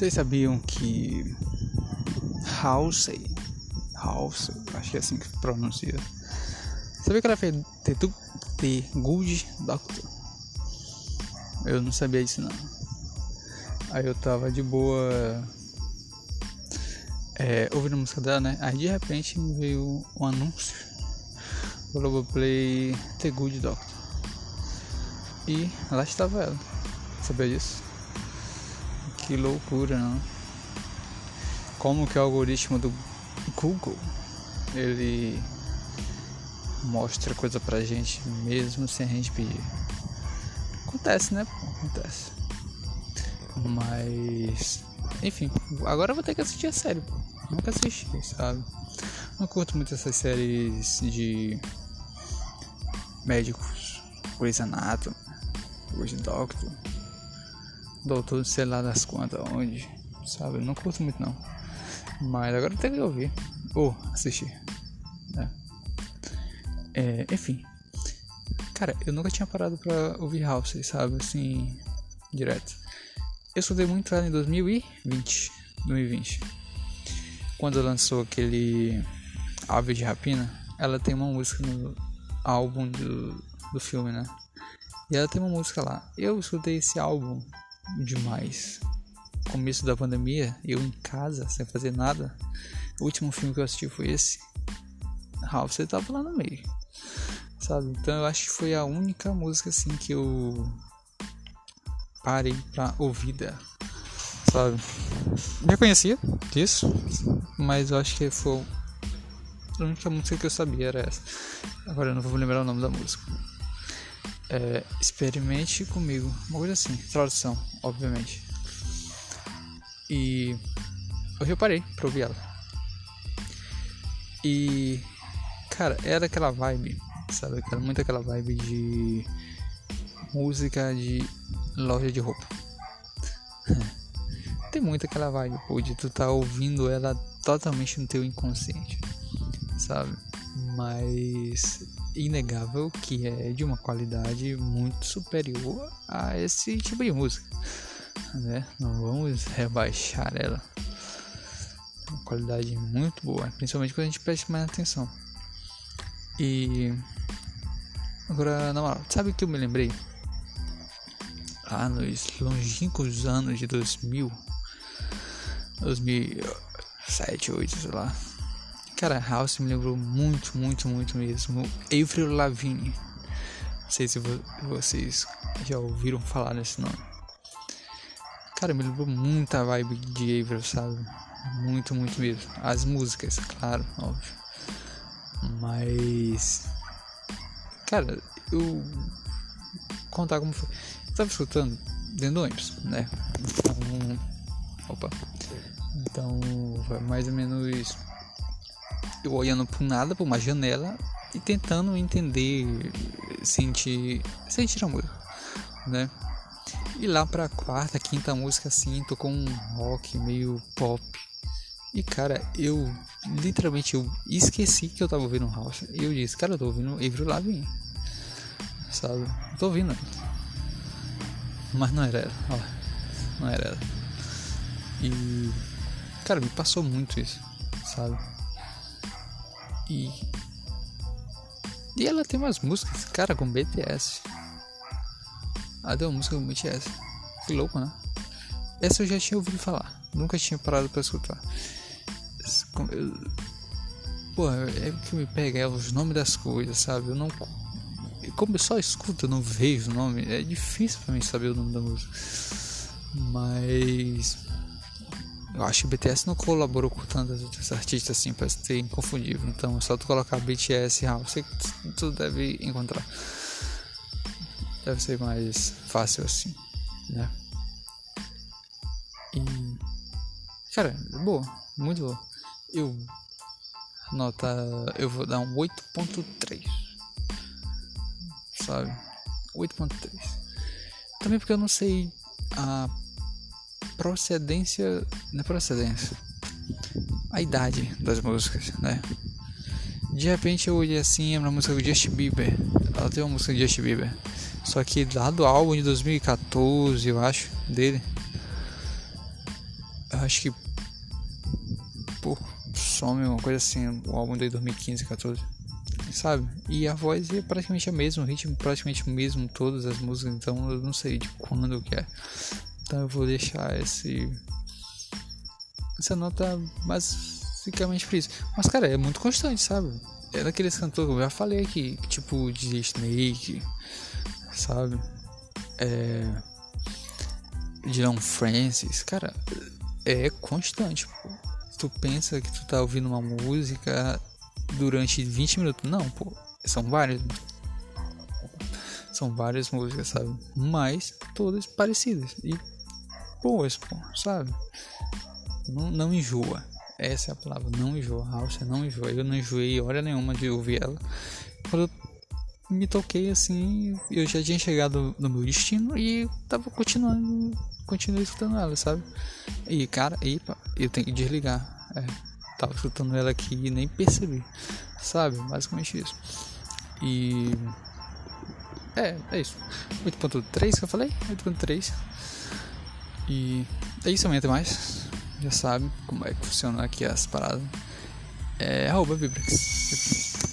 Vocês sabiam que Halsey, Halsey, acho que é assim que pronuncia. Sabia que ela fez The, The Good Doctor? Eu não sabia disso não. Aí eu tava de boa é, ouvindo a música dela, né? Aí de repente veio um anúncio do Globoplay The Good Doctor. E lá estava ela. Sabia disso? Que loucura, não? Como que o algoritmo do Google ele mostra coisa pra gente mesmo sem a gente pedir. Acontece, né? Acontece. Mas. Enfim, agora eu vou ter que assistir a série, pô. Nunca assisti, sabe? Não curto muito essas séries de médicos. Grey's Anatomy, Grey's Doctor, Doutor sei lá das quantas, onde, sabe? Não curto muito não. Mas agora tem que ouvir. Ou assistir. Né? É, enfim. Cara, eu nunca tinha parado pra ouvir House, sabe? Assim, direto. Eu estudei muito ela em 2020. 2020. Quando lançou aquele Ave de Rapina, ela tem uma música no álbum do, do filme, né? E ela tem uma música lá. Eu escutei esse álbum demais. Começo da pandemia, eu em casa, sem fazer nada. O último filme que eu assisti foi esse. Ralph, você tava lá no meio. Sabe? Então eu acho que foi a única música assim que eu parei pra ouvir dela. Sabe? Já conhecia disso, mas eu acho que foi a única música que eu sabia era essa. Agora eu não vou lembrar o nome da música. É, experimente comigo, uma coisa assim, tradução, obviamente. E eu parei pra ouvir ela. E cara, era aquela vibe, sabe? Era muito aquela vibe de música de loja de roupa. Tem muito aquela vibe, pô, de tu tá ouvindo ela totalmente no teu inconsciente, sabe? Mas inegável que é de uma qualidade muito superior a esse tipo de música, né? Não vamos rebaixar ela. Uma qualidade muito boa, principalmente quando a gente presta mais atenção. E agora, na moral, sabe o que eu me lembrei? Lá nos longínquos anos de 2000, 2007, 2008, sei lá Cara, House me lembrou muito, muito, muito mesmo. Avril Lavigne. Não sei se vocês já ouviram falar nesse nome. Cara, me lembrou muito a vibe de Avril, sabe? Muito, muito mesmo. As músicas, claro, óbvio. Mas. Cara, eu. Contar como foi. Eu tava escutando dentro do ônibus, né? Então. Opa. Então, foi mais ou menos eu olhando para nada, para uma janela e tentando entender, sentir, sentir a música, né? E lá para a quarta, quinta música assim, tocou um rock meio pop. E cara, eu literalmente eu esqueci que eu tava ouvindo house. E eu disse, cara, eu tô ouvindo Avril Lavigne. Sabe? tô ouvindo. Mas não era ela, ó. Não era ela. E cara, me passou muito isso, sabe? E. E ela tem umas músicas, cara, com BTS. Ela tem uma música com BTS. Que louco, né? Essa eu já tinha ouvido falar. Nunca tinha parado pra escutar. Pô, é o que me pega é os nomes das coisas, sabe? Eu não. Como eu só escuto, eu não vejo o nome. É difícil pra mim saber o nome da música. Mas. Eu acho que o BTS não colaborou com tantos artistas assim para ser inconfundível. Então é só tu colocar BTS e você tu deve encontrar. Deve ser mais fácil assim, né? E cara, boa, muito boa. Eu nota, eu vou dar um 8.3. Sabe? 8.3. Também porque eu não sei a procedência. Não é procedência. A idade das músicas, né? De repente eu olhei assim na música do Justin Bieber. Ela tem uma música de Justin Bieber. Só que lá do álbum de 2014, eu acho, dele. acho que. Pô, some uma coisa assim, o álbum de 2015, 14. Sabe? E a voz é praticamente a mesma, o ritmo é praticamente o mesmo, todas as músicas, então eu não sei de quando que é. Então eu vou deixar esse. Essa nota basicamente por isso. Mas cara, é muito constante, sabe? É daqueles cantores que eu já falei aqui, tipo de Snake, sabe? É. Dylan Francis, cara, é constante, pô. Tu pensa que tu tá ouvindo uma música durante 20 minutos. Não, pô, são várias. São várias músicas, sabe? Mas todas parecidas e boas, pô, sabe? Não, não enjoa. Essa é a palavra, não enjoa. A Áustria não enjoa. Eu não enjoei hora nenhuma de ouvir ela. Quando eu me toquei assim, eu já tinha chegado no meu destino e tava continuando, continuei escutando ela, sabe? E cara, epa, eu tenho que desligar. É, tava escutando ela aqui e nem percebi, sabe? Basicamente isso. E é, é isso. 8.3 que eu falei? 8.3. E é isso, amanhã tem mais. Já sabe como é que funciona aqui as paradas. É arroba Vibrex.